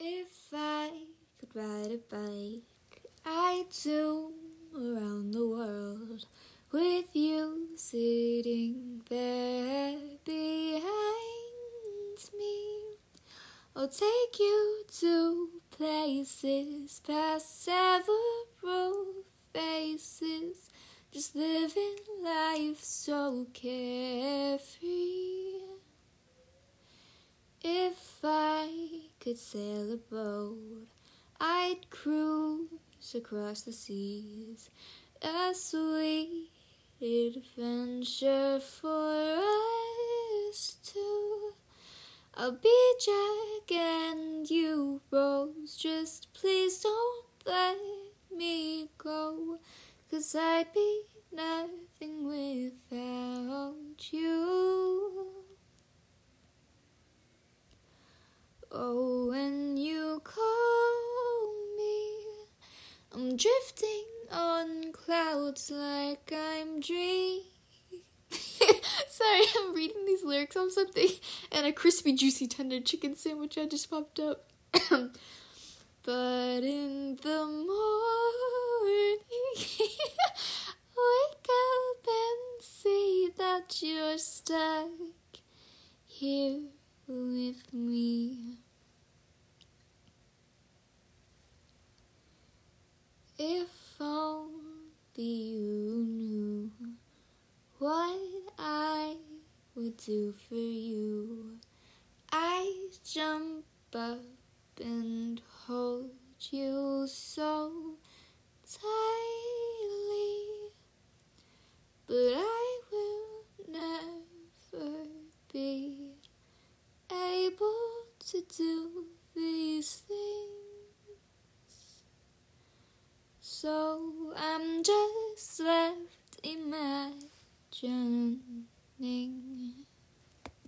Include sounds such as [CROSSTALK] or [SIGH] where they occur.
If I could ride a bike, I'd zoom around the world with you sitting there behind me. I'll take you to places past several faces, just living life so carefree. If I could sail a boat, I'd cruise across the seas. A sweet adventure for us two. I'll be Jack and you Rose. Just please don't let me go. Cause I'd be nothing without you. Oh, when you call me, I'm drifting on clouds like I'm dreaming. [LAUGHS] Sorry, I'm reading these lyrics on something, [LAUGHS] and a crispy, juicy, tender chicken sandwich I just popped up. [COUGHS] but in the morning, [LAUGHS] wake up and see that you're stuck here with me. If only you knew what I would do for you, I jump up and hold you so tightly, but I will never be able to do these things. So I'm just left imagining